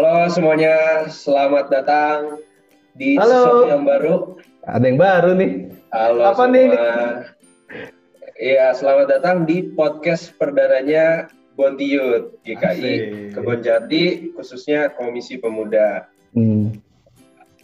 Halo semuanya, selamat datang di Halo. sesuatu yang baru. Ada yang baru nih. Halo Apa semua. nih? Iya, selamat datang di podcast perdananya Bontiyut GKI Asik. Kebon Jati, khususnya Komisi Pemuda. Hmm.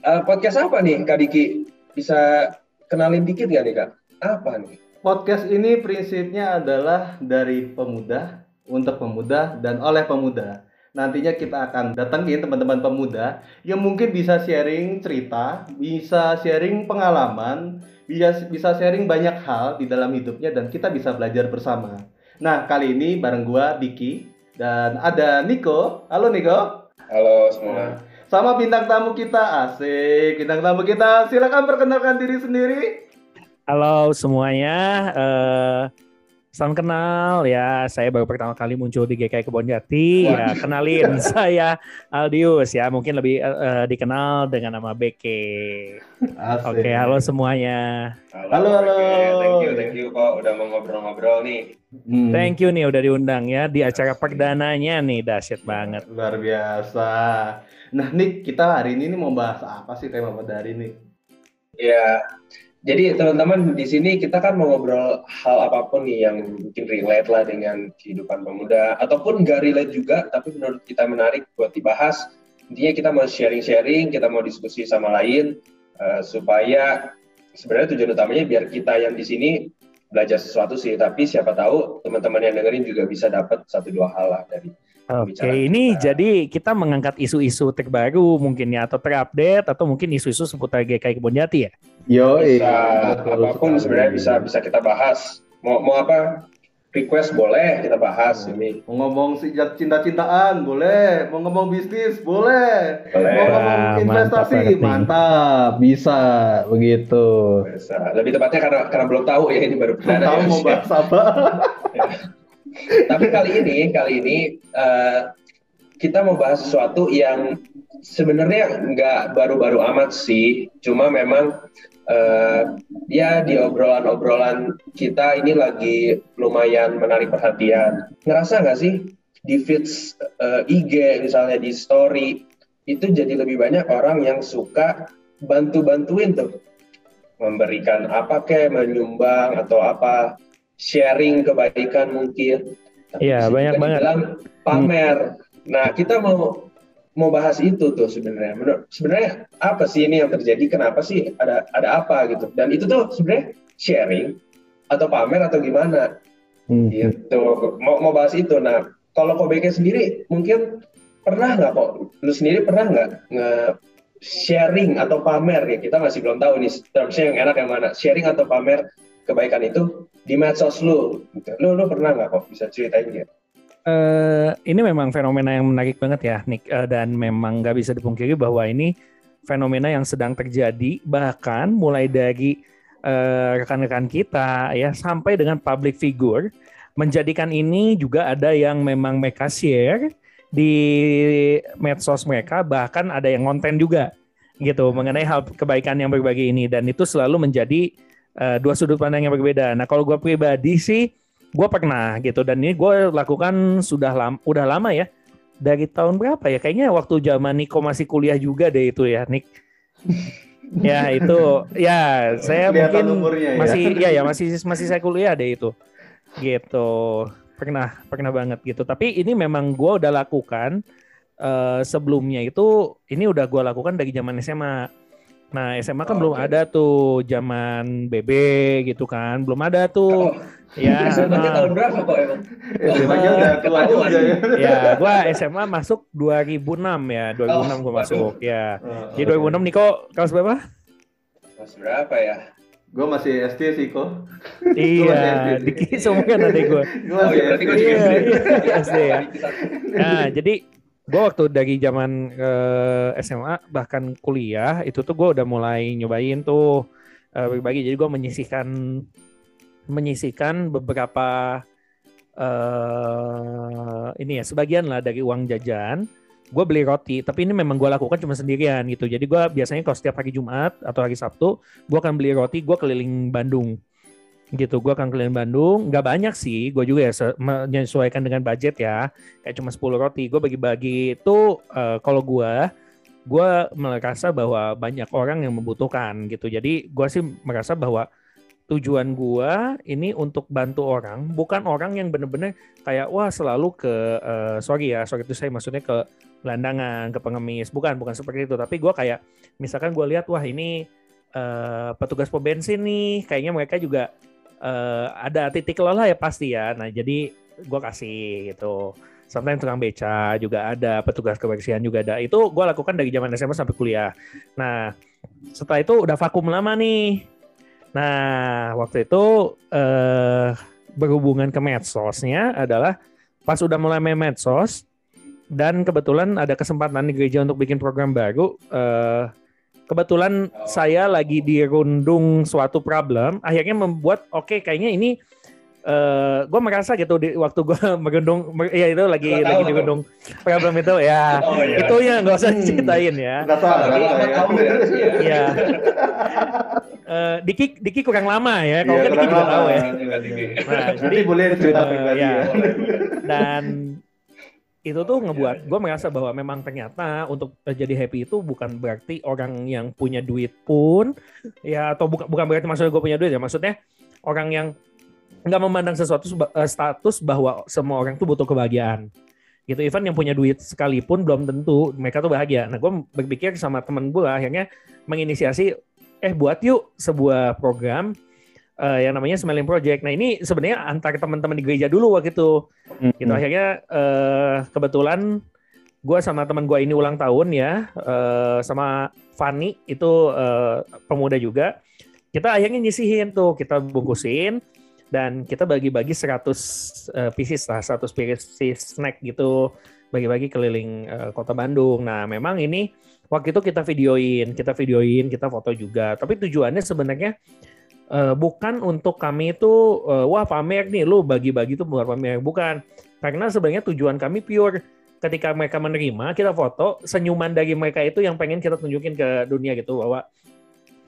Eh, podcast apa nih, Kak Diki? Bisa kenalin dikit nggak nih, Kak? Apa nih? Podcast ini prinsipnya adalah dari pemuda, untuk pemuda, dan oleh pemuda. Nantinya kita akan datangin teman-teman pemuda yang mungkin bisa sharing cerita, bisa sharing pengalaman, bisa bisa sharing banyak hal di dalam hidupnya dan kita bisa belajar bersama. Nah, kali ini bareng gua Diki dan ada Niko. Halo Niko. Halo semua. Sama bintang tamu kita, asik. Bintang tamu kita, silakan perkenalkan diri sendiri. Halo semuanya, eh, salam kenal ya. Saya baru pertama kali muncul di GKI Kebon Jati. Ya, kenalin saya Aldius ya. Mungkin lebih eh, dikenal dengan nama. Asik. Oke, halo semuanya. Halo, halo. Thank you, thank you kok udah mau ngobrol-ngobrol nih. Hmm. Thank you nih udah diundang ya di acara perdananya nih dahsyat banget. Luar biasa. Nah, Nick, kita hari ini nih mau bahas apa sih tema pada hari ini? Ya, jadi teman-teman di sini kita kan mau ngobrol hal apa pun nih yang mungkin relate lah dengan kehidupan pemuda ataupun nggak relate juga tapi menurut kita menarik buat dibahas. Intinya kita mau sharing-sharing, kita mau diskusi sama lain eh, supaya sebenarnya tujuan utamanya biar kita yang di sini belajar sesuatu sih, tapi siapa tahu teman-teman yang dengerin juga bisa dapat satu dua hal lah dari Oke, Pembicaraan ini kita. jadi kita mengangkat isu-isu terbaru mungkin ya atau terupdate atau mungkin isu-isu seputar GKI Kebon Jati ya. Yo, bisa apa pun sebenarnya bisa bisa kita bahas. Mau mau apa? Request boleh kita bahas ini. Mau ngomong si- cinta-cintaan boleh, mau ngomong bisnis boleh, Boleh. mau ngomong Wah, investasi mantap mantap, bisa begitu. Bisa. Lebih tepatnya karena karena belum tahu ya ini baru perdana. Tahu ya. mau bahas apa? Tapi kali ini kali ini eh, kita mau bahas sesuatu yang sebenarnya nggak baru-baru amat sih. Cuma memang eh, ya di obrolan-obrolan kita ini lagi lumayan menarik perhatian. Ngerasa nggak sih di feeds eh, IG misalnya di story itu jadi lebih banyak orang yang suka bantu-bantuin tuh memberikan apa kayak menyumbang atau apa sharing kebaikan mungkin. Iya, banyak banget. dibilang pamer. Nah, kita mau mau bahas itu tuh sebenarnya. Menurut sebenarnya apa sih ini yang terjadi? Kenapa sih ada ada apa gitu? Dan itu tuh sebenarnya sharing atau pamer atau gimana? Hmm. Gitu. Mau mau bahas itu. Nah, kalau kok BK sendiri mungkin pernah nggak kok? Lu sendiri pernah nggak nge sharing atau pamer ya? Kita masih belum tahu nih termsnya yang enak yang mana. Sharing atau pamer kebaikan itu di medsos lu. Gitu. Lu lu pernah nggak kok? Bisa ceritain nggak? eh ini memang fenomena yang menarik banget ya, Nick. Eh, dan memang nggak bisa dipungkiri bahwa ini fenomena yang sedang terjadi, bahkan mulai dari eh, rekan-rekan kita ya sampai dengan public figure, menjadikan ini juga ada yang memang mereka share di medsos mereka, bahkan ada yang konten juga gitu mengenai hal kebaikan yang berbagi ini dan itu selalu menjadi eh, dua sudut pandang yang berbeda. Nah kalau gue pribadi sih gue pernah gitu. Dan ini gue lakukan sudah lama udah lama ya. Dari tahun berapa ya? Kayaknya waktu zaman Niko masih kuliah juga deh itu ya Nik. Ya itu ya saya Kelihatan mungkin umurnya ya. masih ya ya masih masih saya kuliah deh itu. Gitu. Pernah pernah banget gitu. Tapi ini memang gue udah lakukan eh, sebelumnya itu ini udah gue lakukan dari zaman SMA nah SMA kan Oh, belum oke. ada tuh zaman BB gitu kan belum ada tuh ya SMA-nya nah. tahun berapa kok emang? SMA-nya udah tua juga ya. ya gua SMA masuk 2006 ya 2006 Oh, gua masuk ya Oh, jadi 2006 Niko kelas berapa Mas berapa ya? Gue masih SD sih kok. iya dikit semuanya ada gua Gue Oh masih iya, gue SD. Iya, SD. iya, SD ya. Nah, jadi gue waktu dari zaman eh, SMA bahkan kuliah itu tuh gue udah mulai nyobain tuh eh, berbagi. Jadi gue menyisihkan menyisihkan beberapa eh ini ya sebagian lah dari uang jajan. Gue beli roti tapi ini memang gue lakukan cuma sendirian gitu. Jadi gue biasanya kalau setiap hari Jumat atau hari Sabtu gue akan beli roti gue keliling Bandung gitu. Gue akan keliling Bandung. Nggak banyak sih. Gue juga ya menyesuaikan dengan budget ya. Kayak cuma 10 roti. Gue bagi-bagi itu uh, kalau gue gue merasa bahwa banyak orang yang membutuhkan gitu. Jadi gue sih merasa bahwa tujuan gue ini untuk bantu orang bukan orang yang bener-bener kayak wah selalu ke uh, sorry ya sorry itu saya maksudnya ke gelandangan ke pengemis. Bukan bukan seperti itu. Tapi gue kayak misalkan gue lihat wah ini uh, petugas pom bensin nih. Kayaknya mereka juga uh, ada titik lelah ya pasti ya. Nah jadi gue kasih gitu. Sometimes tukang beca juga ada, petugas kebersihan juga ada. Itu gue lakukan dari zaman SMA sampai kuliah. Nah setelah itu udah vakum lama nih. Nah waktu itu uh, berhubungan ke medsosnya adalah pas udah mulai main medsos dan kebetulan ada kesempatan di gereja untuk bikin program baru. Uh, kebetulan saya lagi dirundung suatu problem akhirnya membuat oke okay, kayaknya ini uh, eh, gue merasa gitu di waktu gue merundung mer, ya itu lagi Gak lagi dirundung problem itu ya oh, iya. itu ya nggak usah hmm. ceritain ya nggak tahu ya, ya. Uh, Diki Diki kurang lama ya kalau ya, kan Diki juga tahu ya nah jadi boleh cerita pribadi ya. ya. dan itu tuh ngebuat gue merasa bahwa memang ternyata untuk jadi happy itu bukan berarti orang yang punya duit pun ya atau bukan bukan berarti maksudnya gue punya duit ya. Maksudnya orang yang nggak memandang sesuatu uh, status bahwa semua orang tuh butuh kebahagiaan. Gitu even yang punya duit sekalipun belum tentu mereka tuh bahagia. Nah gue berpikir sama temen gue akhirnya menginisiasi eh buat yuk sebuah program uh, yang namanya Smiling Project. Nah ini sebenarnya antar teman-teman di gereja dulu waktu itu. Mm-hmm. Gitu akhirnya uh, kebetulan gue sama teman gue ini ulang tahun ya, uh, sama Fanny itu uh, pemuda juga. Kita akhirnya nyisihin tuh, kita bungkusin dan kita bagi-bagi 100 uh, pieces lah, 100 pieces snack gitu, bagi-bagi keliling uh, kota Bandung. Nah memang ini waktu itu kita videoin, kita videoin, kita foto juga. Tapi tujuannya sebenarnya uh, bukan untuk kami itu uh, wah pamer nih lu bagi-bagi itu bukan pamer bukan. Karena sebenarnya tujuan kami pure. Ketika mereka menerima kita foto senyuman dari mereka itu yang pengen kita tunjukin ke dunia gitu bahwa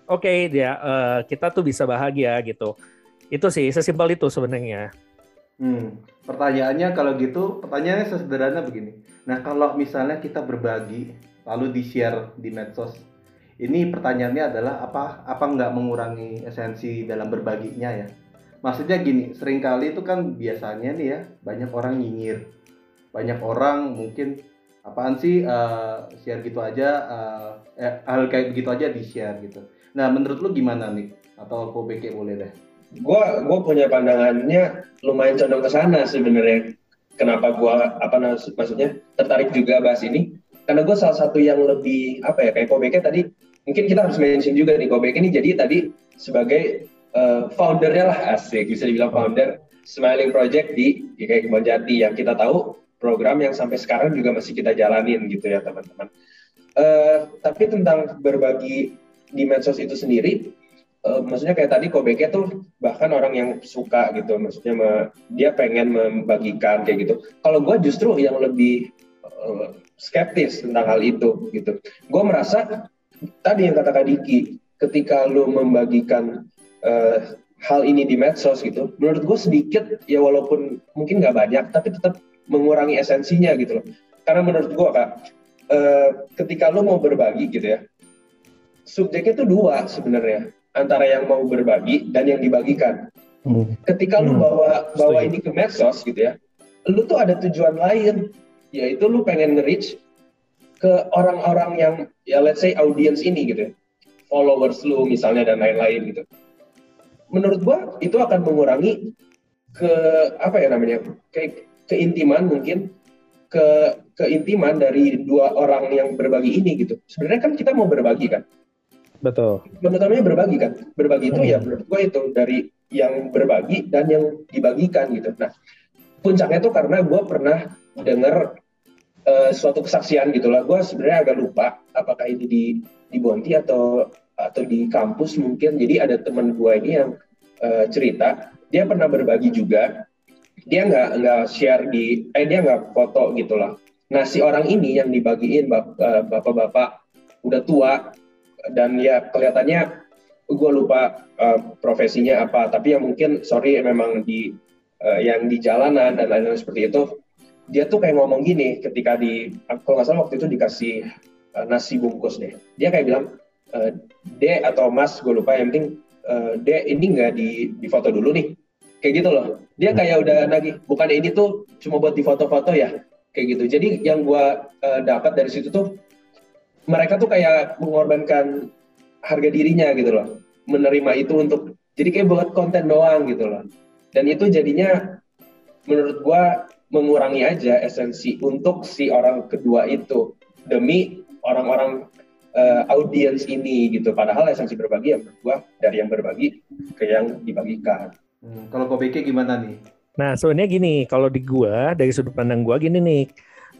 oke okay, dia uh, kita tuh bisa bahagia gitu. Itu sih sesimpel itu sebenarnya. Hmm. pertanyaannya kalau gitu pertanyaannya sederhana begini. Nah kalau misalnya kita berbagi lalu di share di medsos ini pertanyaannya adalah apa apa nggak mengurangi esensi dalam berbaginya ya? Maksudnya gini sering kali itu kan biasanya nih ya banyak orang nyinyir. Banyak orang mungkin apaan sih uh, share gitu aja uh, eh, hal kayak begitu aja di share gitu. Nah menurut lu gimana nih? Atau aku BK boleh deh? Gue gue punya pandangannya lumayan condong ke sana sebenarnya. Kenapa gue apa maksudnya tertarik juga bahas ini? Karena gue salah satu yang lebih apa ya kayak Kobeke tadi mungkin kita harus mention juga nih Kobek ini jadi tadi sebagai uh, foundernya lah asik bisa dibilang founder Smiling Project di IKI Kebon Jati yang kita tahu program yang sampai sekarang juga masih kita jalanin gitu ya teman-teman. Uh, tapi tentang berbagi di medsos itu sendiri, uh, maksudnya kayak tadi Kobeknya tuh bahkan orang yang suka gitu, maksudnya me, dia pengen membagikan kayak gitu. Kalau gue justru yang lebih uh, skeptis tentang hal itu gitu. Gue merasa tadi yang kata Kak Diki, ketika lo membagikan uh, hal ini di medsos gitu, menurut gue sedikit ya walaupun mungkin nggak banyak, tapi tetap mengurangi esensinya gitu loh. Karena menurut gue kak, uh, ketika lo mau berbagi gitu ya, subjeknya itu dua sebenarnya antara yang mau berbagi dan yang dibagikan. Hmm. Ketika lu hmm. bawa bawa ini ke medsos gitu ya, lu tuh ada tujuan lain, yaitu lu pengen nge-reach ke orang-orang yang ya let's say audience ini gitu ya. followers lu misalnya dan lain-lain gitu. Menurut gua itu akan mengurangi ke apa ya namanya ke keintiman mungkin ke keintiman dari dua orang yang berbagi ini gitu. Sebenarnya kan kita mau berbagi kan? Betul. Menurut berbagi kan? Berbagi itu ya hmm. menurut gua itu dari yang berbagi dan yang dibagikan gitu. Nah puncaknya tuh karena gua pernah dengar uh, suatu kesaksian gitulah. Gue sebenarnya agak lupa apakah ini di di Bonti atau atau di kampus mungkin. Jadi ada teman gue ini yang uh, cerita dia pernah berbagi juga. Dia nggak nggak share di eh dia nggak foto gitulah. Nah si orang ini yang dibagiin eh, bapak-bapak udah tua dan ya kelihatannya gue lupa uh, profesinya apa tapi yang mungkin sorry memang di uh, yang di jalanan dan lain-lain seperti itu dia tuh kayak ngomong gini ketika di kalau nggak salah waktu itu dikasih uh, nasi bungkus deh. Dia kayak bilang uh, D atau Mas gue lupa yang penting uh, D ini nggak di di foto dulu nih. Kayak gitu loh. Dia kayak udah nagih bukan ini tuh cuma buat di foto-foto ya? Kayak gitu. Jadi yang gue uh, dapat dari situ tuh mereka tuh kayak mengorbankan harga dirinya gitu loh. Menerima itu untuk jadi kayak buat konten doang gitu loh. Dan itu jadinya menurut gua mengurangi aja esensi untuk si orang kedua itu demi orang-orang uh, audiens ini gitu. Padahal esensi berbagi ya menurut gua dari yang berbagi ke yang dibagikan. Hmm, kalau kau pikir gimana nih? Nah sebenarnya gini kalau di gua dari sudut pandang gua gini nih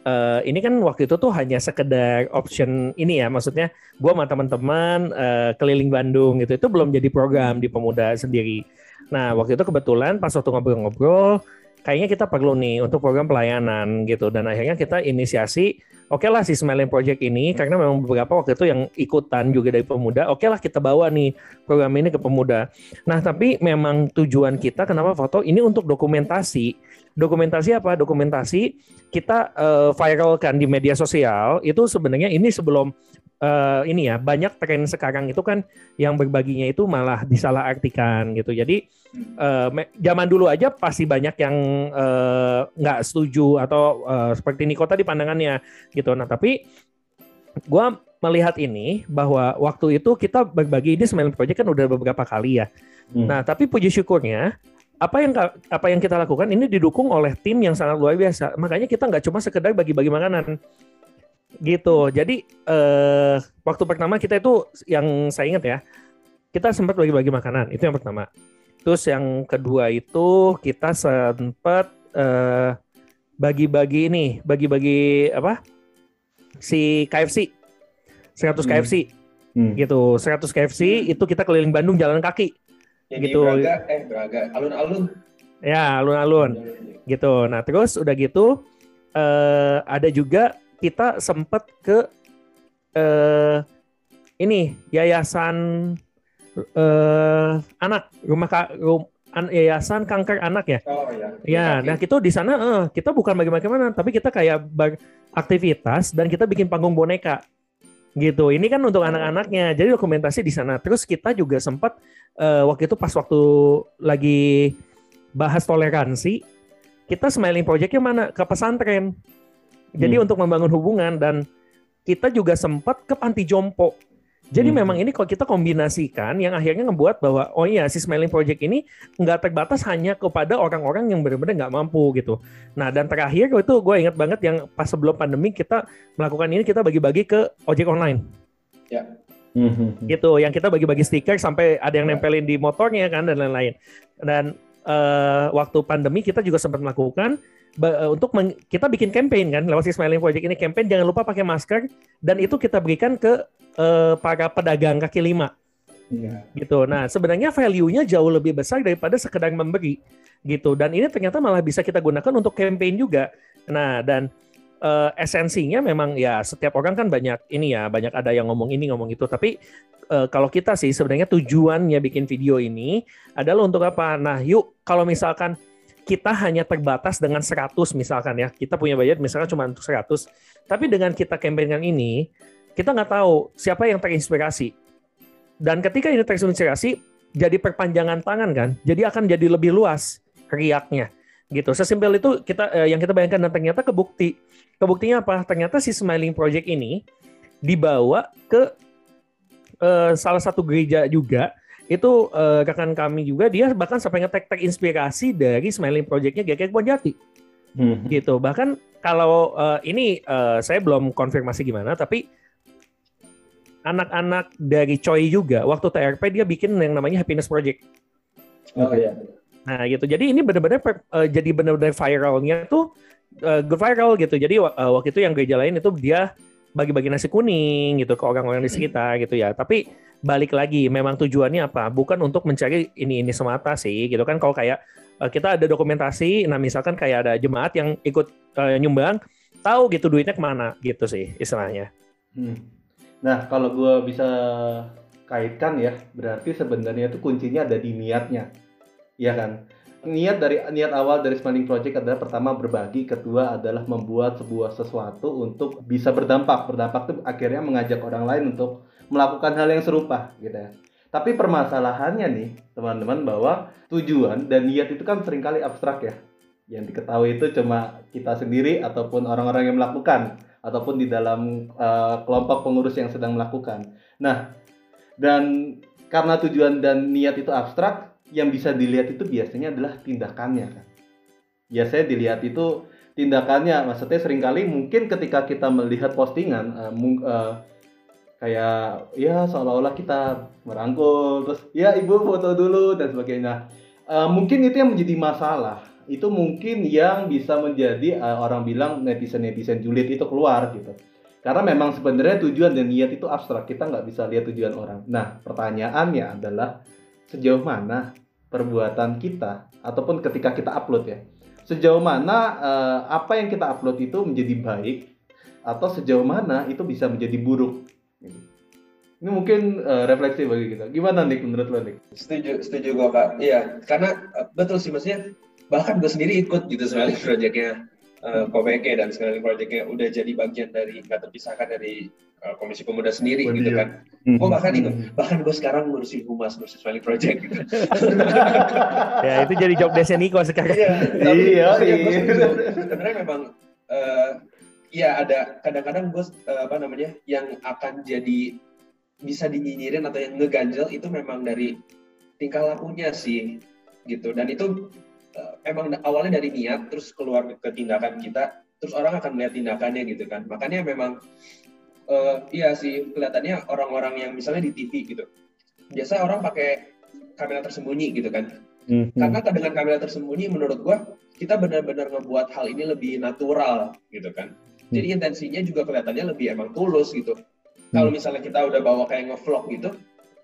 uh, ini kan waktu itu tuh hanya sekedar option ini ya, maksudnya gue sama teman-teman uh, keliling Bandung gitu, itu belum jadi program di pemuda sendiri. Nah waktu itu kebetulan pas waktu ngobrol-ngobrol, kayaknya kita perlu nih untuk program pelayanan gitu, dan akhirnya kita inisiasi oke okay lah si Smiling Project ini karena memang beberapa waktu itu yang ikutan juga dari pemuda, oke okay lah kita bawa nih program ini ke pemuda. Nah tapi memang tujuan kita kenapa foto ini untuk dokumentasi. Dokumentasi apa? Dokumentasi kita uh, viralkan di media sosial itu sebenarnya ini sebelum uh, ini ya banyak tren sekarang itu kan yang berbaginya itu malah disalahartikan gitu. Jadi uh, zaman dulu aja pasti banyak yang nggak uh, setuju atau uh, seperti Niko tadi pandangannya gitu. Nah tapi gue melihat ini bahwa waktu itu kita berbagi ini Smile Project kan udah beberapa kali ya. Hmm. Nah tapi puji syukurnya apa yang apa yang kita lakukan ini didukung oleh tim yang sangat luar biasa. Makanya kita nggak cuma sekedar bagi-bagi makanan gitu. Jadi eh, waktu pertama kita itu yang saya ingat ya, kita sempat bagi-bagi makanan itu yang pertama. Terus yang kedua itu kita sempat eh, bagi-bagi ini, bagi-bagi apa? Si KFC, 100 hmm. KFC, hmm. gitu. 100 KFC itu kita keliling Bandung jalan kaki, yang gitu. Braga, eh Braga, alun-alun. Ya, alun-alun, gitu. Nah terus udah gitu eh, ada juga kita sempat ke eh, ini yayasan eh, anak rumah ka, rum, an, yayasan kanker anak ya. Oh ya. Ya, nah kita di sana eh, kita bukan bagaimana tapi kita kayak beraktivitas dan kita bikin panggung boneka gitu. Ini kan untuk anak-anaknya. Jadi dokumentasi di sana. Terus kita juga sempat uh, waktu itu pas waktu lagi bahas toleransi, kita smiling projectnya mana ke pesantren. Jadi hmm. untuk membangun hubungan dan kita juga sempat ke panti jompo. Jadi hmm. memang ini kalau kita kombinasikan yang akhirnya ngebuat bahwa oh iya si Smiling Project ini nggak terbatas hanya kepada orang-orang yang benar-benar nggak mampu gitu. Nah dan terakhir itu gue ingat banget yang pas sebelum pandemi kita melakukan ini kita bagi-bagi ke ojek online. Ya. Hmm. Gitu yang kita bagi-bagi stiker sampai ada yang ya. nempelin di motornya kan dan lain-lain. Dan uh, waktu pandemi kita juga sempat melakukan uh, untuk kita bikin campaign kan lewat si Smiling Project ini campaign jangan lupa pakai masker dan itu kita berikan ke uh, para pedagang kaki lima. Yeah. Gitu. Nah, sebenarnya value-nya jauh lebih besar daripada sekedar memberi gitu. Dan ini ternyata malah bisa kita gunakan untuk campaign juga. Nah, dan uh, esensinya memang ya setiap orang kan banyak ini ya, banyak ada yang ngomong ini ngomong itu. Tapi uh, kalau kita sih sebenarnya tujuannya bikin video ini adalah untuk apa? Nah, yuk kalau misalkan kita hanya terbatas dengan 100 misalkan ya, kita punya budget misalkan cuma untuk 100. Tapi dengan kita campaignkan ini, kita nggak tahu siapa yang terinspirasi. Dan ketika ini terinspirasi, jadi perpanjangan tangan kan, jadi akan jadi lebih luas riaknya gitu. Sesimpel itu kita eh, yang kita bayangkan dan ternyata kebukti. Kebuktinya apa? Ternyata si Smiling Project ini dibawa ke eh, salah satu gereja juga. Itu eh, rekan kami juga dia bahkan sampai ngetek tek inspirasi dari Smiling Projectnya GKK Ponjati. Hmm. Gitu. Bahkan kalau eh, ini eh, saya belum konfirmasi gimana, tapi anak-anak dari Choi juga waktu TRP dia bikin yang namanya Happiness Project. Oh iya. Nah gitu. Jadi ini benar-benar uh, jadi benar-benar viralnya tuh uh, viral gitu. Jadi uh, waktu itu yang gereja lain itu dia bagi-bagi nasi kuning gitu ke orang-orang di sekitar gitu ya. Tapi balik lagi memang tujuannya apa? Bukan untuk mencari ini ini semata sih gitu kan. Kalau kayak uh, kita ada dokumentasi, nah misalkan kayak ada jemaat yang ikut uh, nyumbang, tahu gitu duitnya ke mana gitu sih istilahnya. Hmm. Nah, kalau gue bisa kaitkan ya, berarti sebenarnya itu kuncinya ada di niatnya. Ya kan? Niat dari niat awal dari Smiling Project adalah pertama berbagi, kedua adalah membuat sebuah sesuatu untuk bisa berdampak. Berdampak itu akhirnya mengajak orang lain untuk melakukan hal yang serupa gitu ya. Tapi permasalahannya nih, teman-teman bahwa tujuan dan niat itu kan sering kali abstrak ya. Yang diketahui itu cuma kita sendiri ataupun orang-orang yang melakukan ataupun di dalam uh, kelompok pengurus yang sedang melakukan. Nah, dan karena tujuan dan niat itu abstrak, yang bisa dilihat itu biasanya adalah tindakannya kan. Biasanya dilihat itu tindakannya, maksudnya sering kali mungkin ketika kita melihat postingan uh, uh, kayak ya seolah-olah kita merangkul terus ya ibu foto dulu dan sebagainya. Uh, mungkin itu yang menjadi masalah. Itu mungkin yang bisa menjadi uh, orang bilang netizen-netizen julid itu keluar gitu. Karena memang sebenarnya tujuan dan niat itu abstrak, kita nggak bisa lihat tujuan orang. Nah, pertanyaannya adalah sejauh mana perbuatan kita ataupun ketika kita upload ya, sejauh mana uh, apa yang kita upload itu menjadi baik atau sejauh mana itu bisa menjadi buruk. Ini mungkin uh, refleksi bagi kita. Gimana nih menurut lo Nick? Setuju, setuju gue kak. Iya, karena uh, betul sih maksudnya bahkan gue sendiri ikut gitu sekali proyeknya uh, Komeke dan sekali proyeknya udah jadi bagian dari nggak terpisahkan dari uh, Komisi Pemuda sendiri oh, gitu iya. kan. Hmm. Gue bahkan ikut, bahkan gue sekarang ngurusin humas ngurusin Smiley Project gitu. ya itu jadi job desk Niko sekarang. Iya, tapi, iya, iya. Sebenarnya memang uh, ya ada. Kadang-kadang gue uh, apa namanya yang akan jadi bisa dinyinyirin atau yang ngeganjel itu memang dari tingkah lakunya sih gitu. Dan itu uh, emang awalnya dari niat terus keluar ke tindakan kita terus orang akan melihat tindakannya gitu kan. Makanya memang uh, iya sih kelihatannya orang-orang yang misalnya di TV gitu. Biasa orang pakai kamera tersembunyi gitu kan. Mm-hmm. karena dengan kamera tersembunyi menurut gua kita benar-benar ngebuat hal ini lebih natural gitu kan. Jadi intensinya juga kelihatannya lebih emang tulus gitu mm. kalau misalnya kita udah bawa kayak ngevlog gitu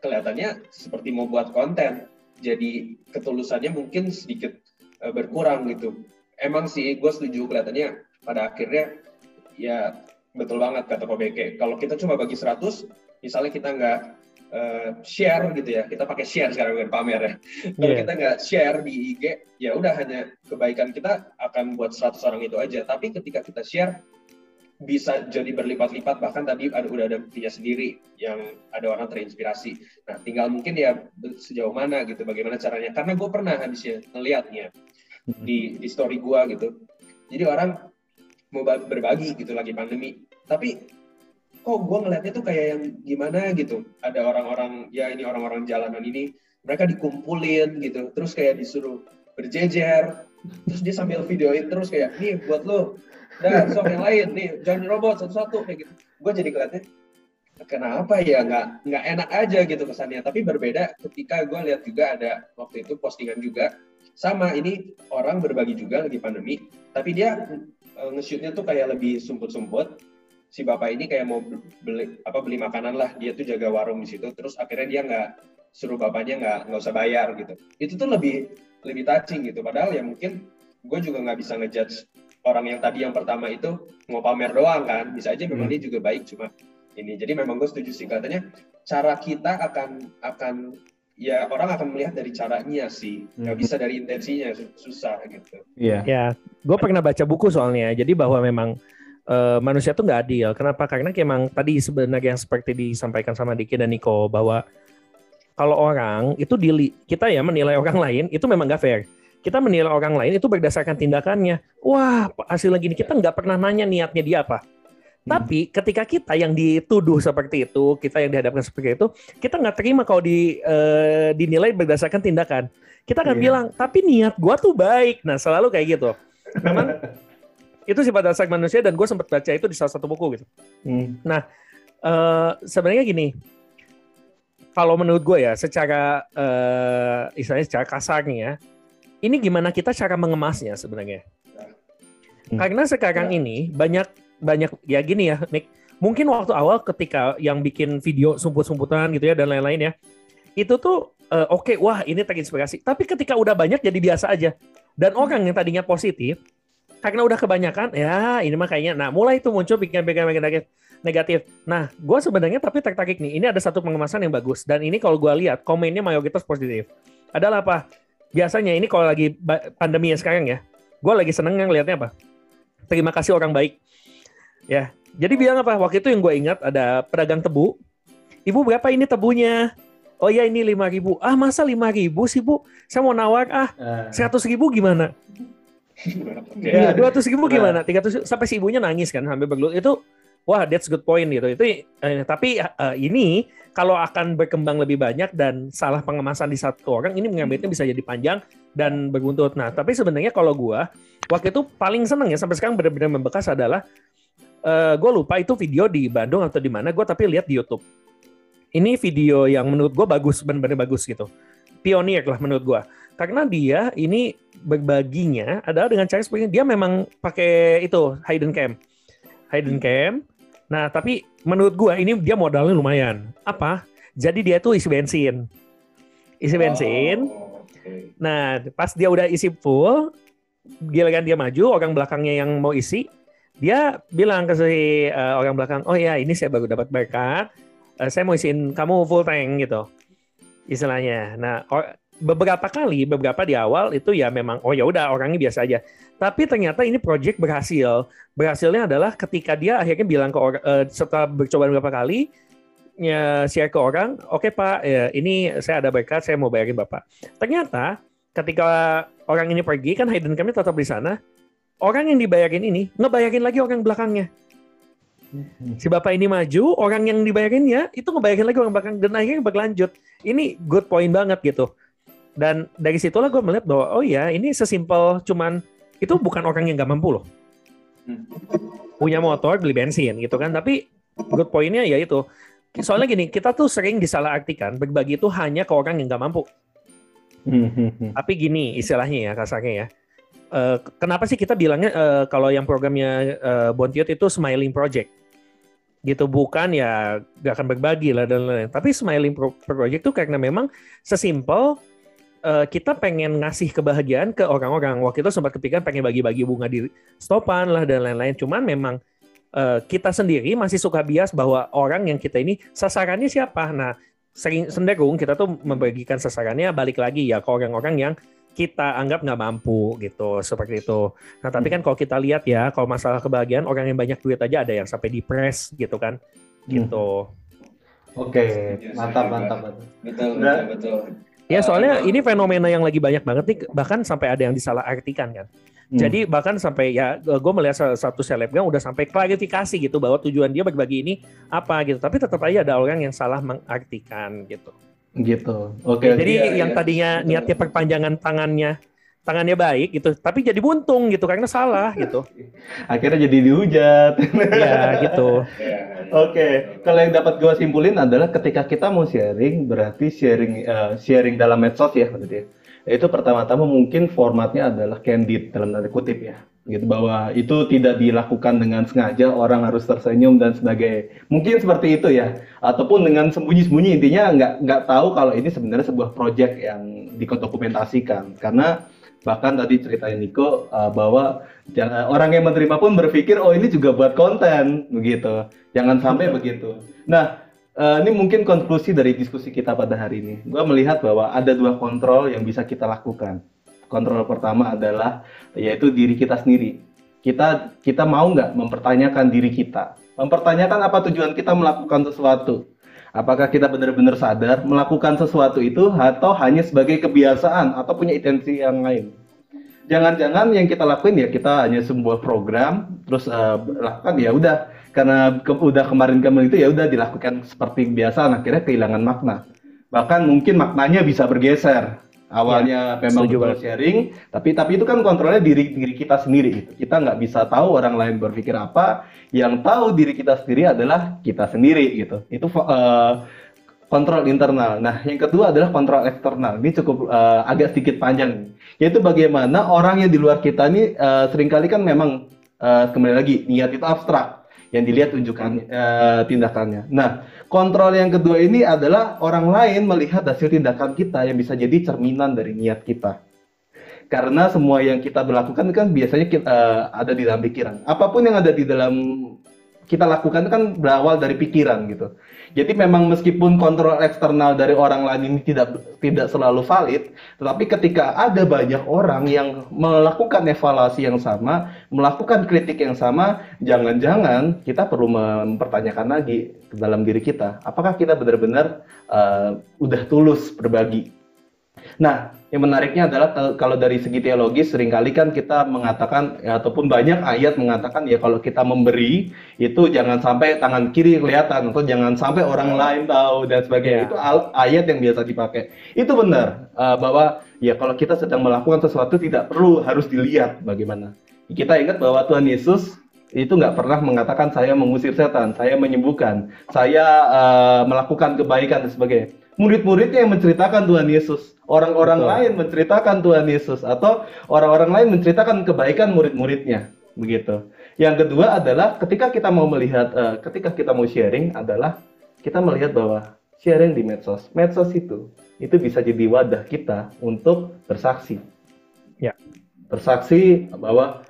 kelihatannya seperti mau buat konten jadi ketulusannya mungkin sedikit uh, berkurang gitu. Emang sih gue setuju kelihatannya pada akhirnya ya betul banget kata Pak Beke. Kalau kita cuma bagi 100, misalnya kita nggak uh, share gitu ya, kita pakai share sekarang dengan pamer ya. Kalau yeah. kita nggak share di IG, ya udah hanya kebaikan kita akan buat 100 orang itu aja. Tapi ketika kita share, bisa jadi berlipat-lipat bahkan tadi ada udah ada buktinya sendiri yang ada orang terinspirasi. Nah tinggal mungkin ya sejauh mana gitu bagaimana caranya. Karena gue pernah habisnya ngelihatnya di di story gue gitu. Jadi orang mau berbagi gitu lagi pandemi. Tapi kok gue ngelihatnya tuh kayak yang gimana gitu. Ada orang-orang ya ini orang-orang jalanan ini mereka dikumpulin gitu. Terus kayak disuruh berjejer. Terus dia sambil videoin terus kayak nih buat lo Dah, sok yang lain nih, jangan robot satu-satu kayak gitu. Gue jadi kelihatannya kenapa ya nggak nggak enak aja gitu kesannya. Tapi berbeda ketika gue lihat juga ada waktu itu postingan juga sama ini orang berbagi juga lagi pandemi, tapi dia uh, nge-shootnya tuh kayak lebih sumput-sumput. Si bapak ini kayak mau beli apa beli makanan lah, dia tuh jaga warung di situ. Terus akhirnya dia nggak suruh bapaknya nggak nggak usah bayar gitu. Itu tuh lebih lebih touching gitu. Padahal ya mungkin gue juga nggak bisa ngejudge orang yang tadi yang pertama itu mau pamer doang kan. Bisa aja memang hmm. dia juga baik cuma ini. Jadi memang gue setuju sih. Katanya cara kita akan akan ya orang akan melihat dari caranya sih. Nggak hmm. bisa dari intensinya susah gitu. Iya. Yeah. ya gue pernah baca buku soalnya. Jadi bahwa memang uh, manusia tuh nggak adil. Kenapa? Karena memang tadi sebenarnya yang seperti disampaikan sama Diki dan Niko bahwa kalau orang itu dili kita ya menilai orang lain itu memang gak fair kita menilai orang lain itu berdasarkan tindakannya. Wah, hasil lagi ini kita nggak pernah nanya niatnya dia apa. Hmm. Tapi ketika kita yang dituduh seperti itu, kita yang dihadapkan seperti itu, kita nggak terima kalau di, uh, dinilai berdasarkan tindakan. Kita akan yeah. bilang, tapi niat gua tuh baik. Nah, selalu kayak gitu. Memang itu sifat dasar manusia dan gue sempat baca itu di salah satu buku gitu. Hmm. Nah, uh, sebenarnya gini, kalau menurut gue ya, secara uh, istilahnya secara kasar nih ya, ini gimana kita cara mengemasnya sebenarnya. Hmm. Karena sekarang ya. ini banyak banyak ya gini ya, Nick. Mungkin waktu awal ketika yang bikin video sumput-sumputan gitu ya dan lain-lain ya, itu tuh uh, oke, okay, wah ini terinspirasi. Tapi ketika udah banyak jadi biasa aja. Dan orang yang tadinya positif, karena udah kebanyakan, ya ini mah kayaknya, nah mulai itu muncul bikin-bikin bikin negatif. Nah, gue sebenarnya tapi tertarik nih. Ini ada satu pengemasan yang bagus dan ini kalau gue lihat komennya mayoritas positif. Adalah apa? Biasanya ini kalau lagi pandemi yang sekarang ya, gue lagi seneng yang lihatnya apa? Terima kasih orang baik. Ya, jadi bilang apa? Waktu itu yang gue ingat ada pedagang tebu. Ibu berapa ini tebunya? Oh ya ini lima ribu. Ah masa lima ribu sih bu? Saya mau nawar ah eh. seratus ribu gimana? Ya, dua ratus ribu gimana? Tiga ratus sampai si ibunya nangis kan sampai bergelut itu wah that's good point gitu. Itu eh, tapi uh, ini kalau akan berkembang lebih banyak dan salah pengemasan di satu orang ini mengambilnya bisa jadi panjang dan berbuntut. Nah tapi sebenarnya kalau gua waktu itu paling seneng ya sampai sekarang benar-benar membekas adalah eh, gue lupa itu video di Bandung atau di mana gue tapi lihat di YouTube. Ini video yang menurut gue bagus benar-benar bagus gitu. Pionir lah menurut gue karena dia ini berbaginya adalah dengan cara seperti dia memang pakai itu hidden cam. Hidden cam Nah, tapi menurut gua ini dia modalnya lumayan. Apa? Jadi dia tuh isi bensin. Isi bensin. Oh, okay. Nah, pas dia udah isi full, giliran dia maju, orang belakangnya yang mau isi, dia bilang ke si uh, orang belakang, "Oh ya, ini saya baru dapat berkat. Uh, saya mau isiin kamu full tank gitu." Istilahnya. Nah, beberapa kali, beberapa di awal itu ya memang oh ya udah orangnya biasa aja. Tapi ternyata ini project berhasil. Berhasilnya adalah ketika dia akhirnya bilang ke orang uh, setelah bercoba beberapa kali ya share ke orang, oke okay, Pak, ya, ini saya ada berkat, saya mau bayarin Bapak. Ternyata ketika orang ini pergi kan hidden kami tetap di sana. Orang yang dibayarin ini ngebayarin lagi orang belakangnya. Si bapak ini maju, orang yang dibayarinnya itu ngebayarin lagi orang belakang dan akhirnya berlanjut. Ini good point banget gitu. Dan dari situlah gue melihat bahwa oh ya ini sesimpel cuman itu bukan orang yang nggak mampu loh. Hmm. Punya motor beli bensin gitu kan, tapi good pointnya ya itu. Soalnya gini, kita tuh sering disalahartikan berbagi itu hanya ke orang yang nggak mampu. Hmm, tapi gini istilahnya ya kasarnya ya. Uh, kenapa sih kita bilangnya uh, kalau yang programnya uh, Bontiot itu smiling project? gitu bukan ya gak akan berbagi lah dan lain-lain. Tapi smiling project itu karena memang sesimpel uh, kita pengen ngasih kebahagiaan ke orang-orang. Waktu itu sempat kepikiran pengen bagi-bagi bunga di stopan lah dan lain-lain. Cuman memang uh, kita sendiri masih suka bias bahwa orang yang kita ini sasarannya siapa. Nah, sering cenderung kita tuh membagikan sasarannya balik lagi ya ke orang-orang yang kita anggap nggak mampu gitu seperti itu. Nah tapi kan kalau kita lihat ya kalau masalah kebahagiaan orang yang banyak duit aja ada yang sampai depres gitu kan gitu. Oke, okay. mantap, mantap, mantap. Betul, betul, betul. Ya soalnya ini fenomena yang lagi banyak banget nih bahkan sampai ada yang disalahartikan kan. Hmm. Jadi bahkan sampai ya gue melihat satu selebgram udah sampai klarifikasi gitu bahwa tujuan dia berbagi ini apa gitu. Tapi tetap aja ada orang yang salah mengartikan gitu. Gitu. Oke. Okay. Jadi ya, yang ya. tadinya niatnya perpanjangan tangannya tangannya baik gitu, tapi jadi buntung gitu karena salah gitu. Akhirnya jadi dihujat. ya gitu. Oke, okay. kalau yang dapat gue simpulin adalah ketika kita mau sharing, berarti sharing uh, sharing dalam medsos ya berarti. Itu pertama-tama mungkin formatnya adalah candid dalam tanda kutip ya gitu bahwa itu tidak dilakukan dengan sengaja orang harus tersenyum dan sebagainya mungkin seperti itu ya ataupun dengan sembunyi-sembunyi intinya nggak nggak tahu kalau ini sebenarnya sebuah project yang dikodokumentasikan karena bahkan tadi ceritanya Niko uh, bahwa jangan, orang yang menerima pun berpikir oh ini juga buat konten begitu. Jangan sampai begitu. Nah uh, ini mungkin konklusi dari diskusi kita pada hari ini. Gue melihat bahwa ada dua kontrol yang bisa kita lakukan. Kontrol pertama adalah yaitu diri kita sendiri. Kita kita mau nggak mempertanyakan diri kita? Mempertanyakan apa tujuan kita melakukan sesuatu Apakah kita benar-benar sadar melakukan sesuatu itu atau hanya sebagai kebiasaan atau punya intensi yang lain? Jangan-jangan yang kita lakuin ya kita hanya sebuah program terus uh, lakukan ya udah karena ke, udah kemarin-kemarin itu ya udah dilakukan seperti biasa akhirnya kehilangan makna. Bahkan mungkin maknanya bisa bergeser awalnya ya, memang betul sharing tapi tapi itu kan kontrolnya diri diri kita sendiri gitu. Kita nggak bisa tahu orang lain berpikir apa. Yang tahu diri kita sendiri adalah kita sendiri gitu. Itu uh, kontrol internal. Nah yang kedua adalah kontrol eksternal. Ini cukup uh, agak sedikit panjang yaitu bagaimana orang yang di luar kita ini uh, sering kali kan memang uh, kembali lagi niat itu abstrak yang dilihat tunjukkan uh, tindakannya. Nah, kontrol yang kedua ini adalah orang lain melihat hasil tindakan kita yang bisa jadi cerminan dari niat kita. Karena semua yang kita berlakukan kan biasanya kita, uh, ada di dalam pikiran. Apa pun yang ada di dalam kita lakukan kan berawal dari pikiran gitu. Jadi memang meskipun kontrol eksternal dari orang lain ini tidak tidak selalu valid, tetapi ketika ada banyak orang yang melakukan evaluasi yang sama, melakukan kritik yang sama, jangan-jangan kita perlu mempertanyakan lagi dalam diri kita, apakah kita benar-benar uh, udah tulus berbagi Nah, yang menariknya adalah kalau dari segi teologis sering kali kan kita mengatakan ya, ataupun banyak ayat mengatakan ya kalau kita memberi itu jangan sampai tangan kiri kelihatan atau jangan sampai orang lain tahu dan sebagainya. Yeah. Itu ayat yang biasa dipakai. Itu benar uh, bahwa ya kalau kita sedang melakukan sesuatu tidak perlu harus dilihat bagaimana. Kita ingat bahwa Tuhan Yesus itu nggak pernah mengatakan saya mengusir setan, saya menyembuhkan, saya uh, melakukan kebaikan dan sebagainya. Murid-muridnya yang menceritakan Tuhan Yesus orang-orang lain menceritakan Tuhan Yesus atau orang-orang lain menceritakan kebaikan murid-muridnya begitu. Yang kedua adalah ketika kita mau melihat uh, ketika kita mau sharing adalah kita melihat bahwa sharing di medsos. Medsos itu itu bisa jadi wadah kita untuk bersaksi. Ya. Bersaksi bahwa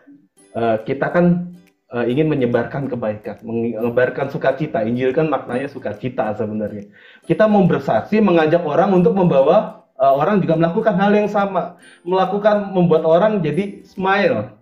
uh, kita kan uh, ingin menyebarkan kebaikan, menyebarkan sukacita. Injil kan maknanya sukacita sebenarnya. Kita mau bersaksi mengajak orang untuk membawa uh, orang juga melakukan hal yang sama, melakukan membuat orang jadi smile,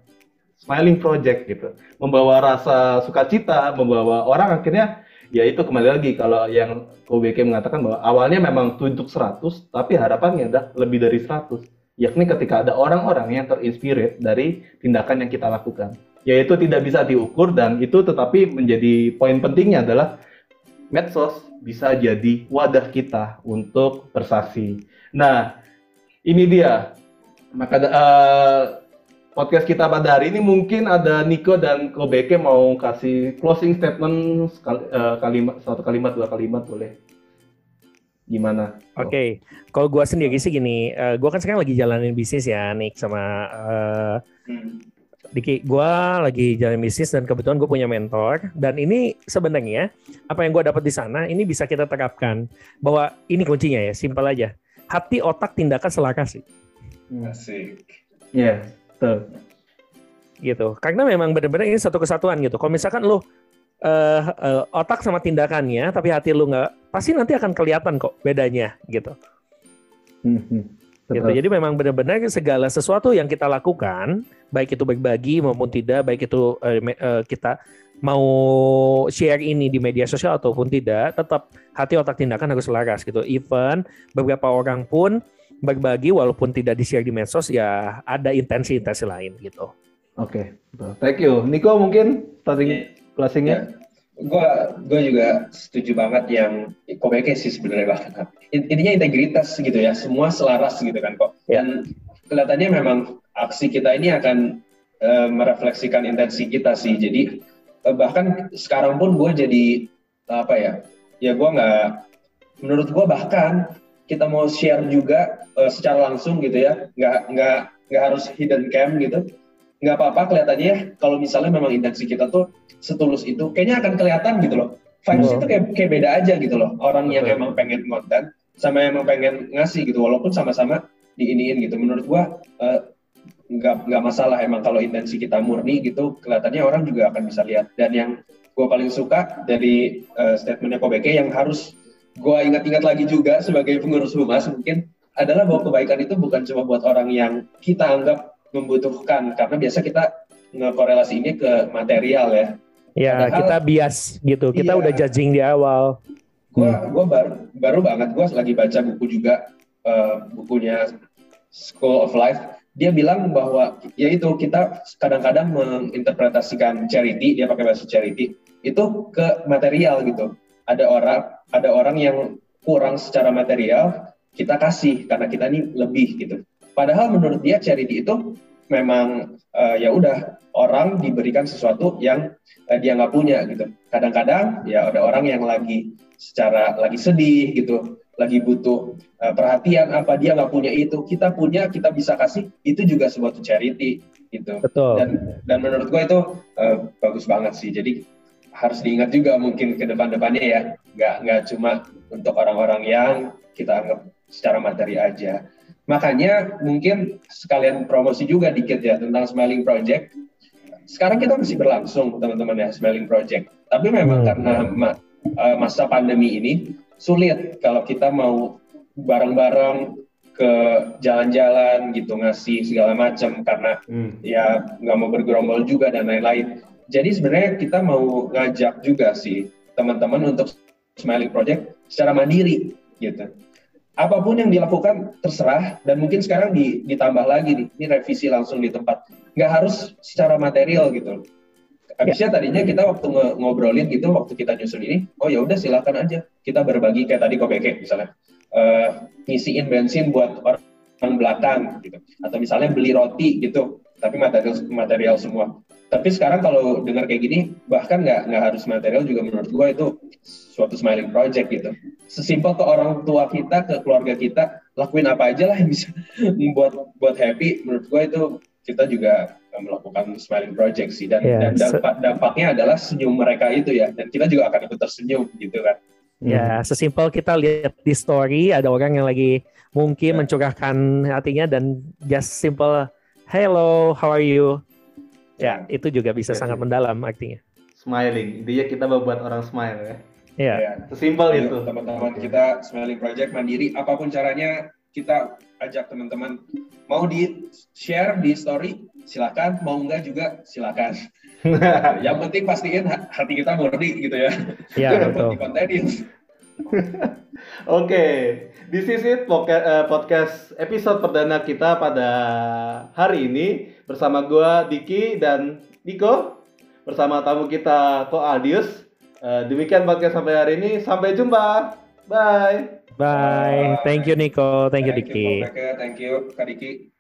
smiling project gitu, membawa rasa sukacita, membawa orang akhirnya ya itu kembali lagi. Kalau yang KBK mengatakan bahwa awalnya memang tunjuk 100 tapi harapannya adalah lebih dari 100 yakni ketika ada orang-orang yang terinspirit dari tindakan yang kita lakukan yaitu tidak bisa diukur dan itu tetapi menjadi poin pentingnya adalah medsos bisa jadi wadah kita untuk bersaksi Nah, ini dia. Maka uh, podcast kita pada hari ini mungkin ada Niko dan Kobeke mau kasih closing statement sekali, uh, kalimat satu kalimat dua kalimat boleh. Gimana? Oke, okay. kalau gue sendiri sih gini, uh, eh, gue kan sekarang lagi jalanin bisnis ya, Nick sama uh, hmm. Diki, gue lagi jalan bisnis dan kebetulan gue punya mentor dan ini sebenarnya apa yang gue dapat di sana ini bisa kita terapkan bahwa ini kuncinya ya, simpel aja hati, otak, tindakan selaras sih. Asik. Iya, yeah, betul. Gitu. Karena memang benar-benar ini satu kesatuan gitu. Kalau misalkan lo uh, uh, otak sama tindakannya, tapi hati lo nggak, pasti nanti akan kelihatan kok bedanya gitu. Hmm, gitu. Jadi memang benar-benar segala sesuatu yang kita lakukan, baik itu berbagi maupun tidak, baik itu uh, uh, kita mau share ini di media sosial ataupun tidak, tetap hati otak tindakan harus selaras gitu. Even beberapa orang pun berbagi walaupun tidak di-share di medsos ya ada intensi-intensi lain gitu. Oke, okay. thank you. Niko mungkin starting yeah. closingnya. Yeah. Gue gue juga setuju banget yang komeke sih sebenarnya bahkan. Intinya integritas gitu ya, semua selaras gitu kan kok. Yeah. Dan kelihatannya memang aksi kita ini akan uh, merefleksikan intensi kita sih. Jadi uh, bahkan sekarang pun gue jadi apa ya ya gue nggak menurut gue bahkan kita mau share juga uh, secara langsung gitu ya nggak nggak nggak harus hidden cam gitu nggak apa-apa kelihatannya ya. Kalau misalnya memang intensi kita tuh setulus itu kayaknya akan kelihatan gitu loh. Vibes oh. itu kayak, kayak beda aja gitu loh. Orang yang okay. emang pengen konten sama yang emang pengen ngasih gitu walaupun sama-sama diiniin gitu. Menurut gua uh, nggak nggak masalah emang kalau intensi kita murni gitu kelihatannya orang juga akan bisa lihat. Dan yang gue paling suka dari uh, statementnya Kobeke yang harus gue ingat-ingat lagi juga sebagai pengurus humas mungkin adalah bahwa kebaikan itu bukan cuma buat orang yang kita anggap membutuhkan karena biasa kita ngekorelasi ini ke material ya. Ya Padahal, kita bias gitu. Kita iya, udah judging di awal. Gue hmm. gua baru baru banget gue lagi baca buku juga uh, bukunya School of Life dia bilang bahwa ya itu kita kadang-kadang menginterpretasikan charity dia pakai bahasa charity itu ke material gitu ada orang ada orang yang kurang secara material kita kasih karena kita ini lebih gitu padahal menurut dia charity itu memang uh, ya udah orang diberikan sesuatu yang uh, dia nggak punya gitu. Kadang-kadang ya ada orang yang lagi secara lagi sedih gitu lagi butuh uh, perhatian apa dia nggak punya itu kita punya kita bisa kasih itu juga suatu charity gitu. Betul. dan dan menurut gue itu uh, bagus banget sih. Jadi harus diingat juga mungkin ke depan-depannya ya. Nggak nggak cuma untuk orang-orang yang kita anggap secara materi aja makanya mungkin sekalian promosi juga dikit ya tentang Smiling Project sekarang kita masih berlangsung teman-teman ya Smiling Project. Tapi memang Hmm. karena ma- uh, masa pandemi ini sulit kalau kita mau bareng-bareng ke jalan-jalan gitu ngasih segala macam karena Hmm. ya nggak mau bergerombol juga dan lain-lain. Jadi sebenarnya kita mau ngajak juga sih teman-teman untuk Smiling Project secara mandiri gitu. Apa pun yang dilakukan terserah dan mungkin sekarang di- ditambah lagi nih, ini revisi langsung di tempat. Nggak harus secara material gitu. Habisnya tadinya kita waktu ngobrolin gitu, waktu kita nyusun ini, oh ya udah silakan aja kita berbagi kayak tadi Kobeke misalnya, Eh, ngisiin bensin buat orang belakang gitu, atau misalnya beli roti gitu, tapi material material semua. Tapi sekarang kalau dengar kayak gini, bahkan nggak nggak harus material juga menurut gue itu suatu smiling project gitu. Sesimpel ke orang tua kita, ke keluarga kita, lakuin apa aja lah yang bisa buat buat happy. Menurut gue itu kita juga melakukan smiling project sih dan, Ya, dan dampak, dampaknya adalah senyum mereka itu ya dan kita juga akan ikut tersenyum gitu kan. Ya, sesimpel kita lihat di story ada orang yang lagi mungkin Ya. mencurahkan hatinya dan just simple hello, how are you? Ya, itu juga bisa Ya, sangat ya. mendalam artinya. Smiling. Intinya kita membuat orang smile ya. Ya. Ya. Sesimpel Ayo, itu. teman-teman kita Smiling Project mandiri apa pun caranya kita ajak teman-teman mau di share di story silakan mau enggak juga silakan yang penting pastiin ha- hati kita murni gitu ya Ya, Itu dapat betul. dikontenin Oke, this is it eh, podcast episode perdana kita pada hari ini bersama gua Diki dan Niko bersama tamu kita Ko Aldius. Eh, demikian podcast sampai hari ini. Sampai jumpa. Bye. Bye. Thank you Nico, thank you Diki. Thank you, Kak Diki.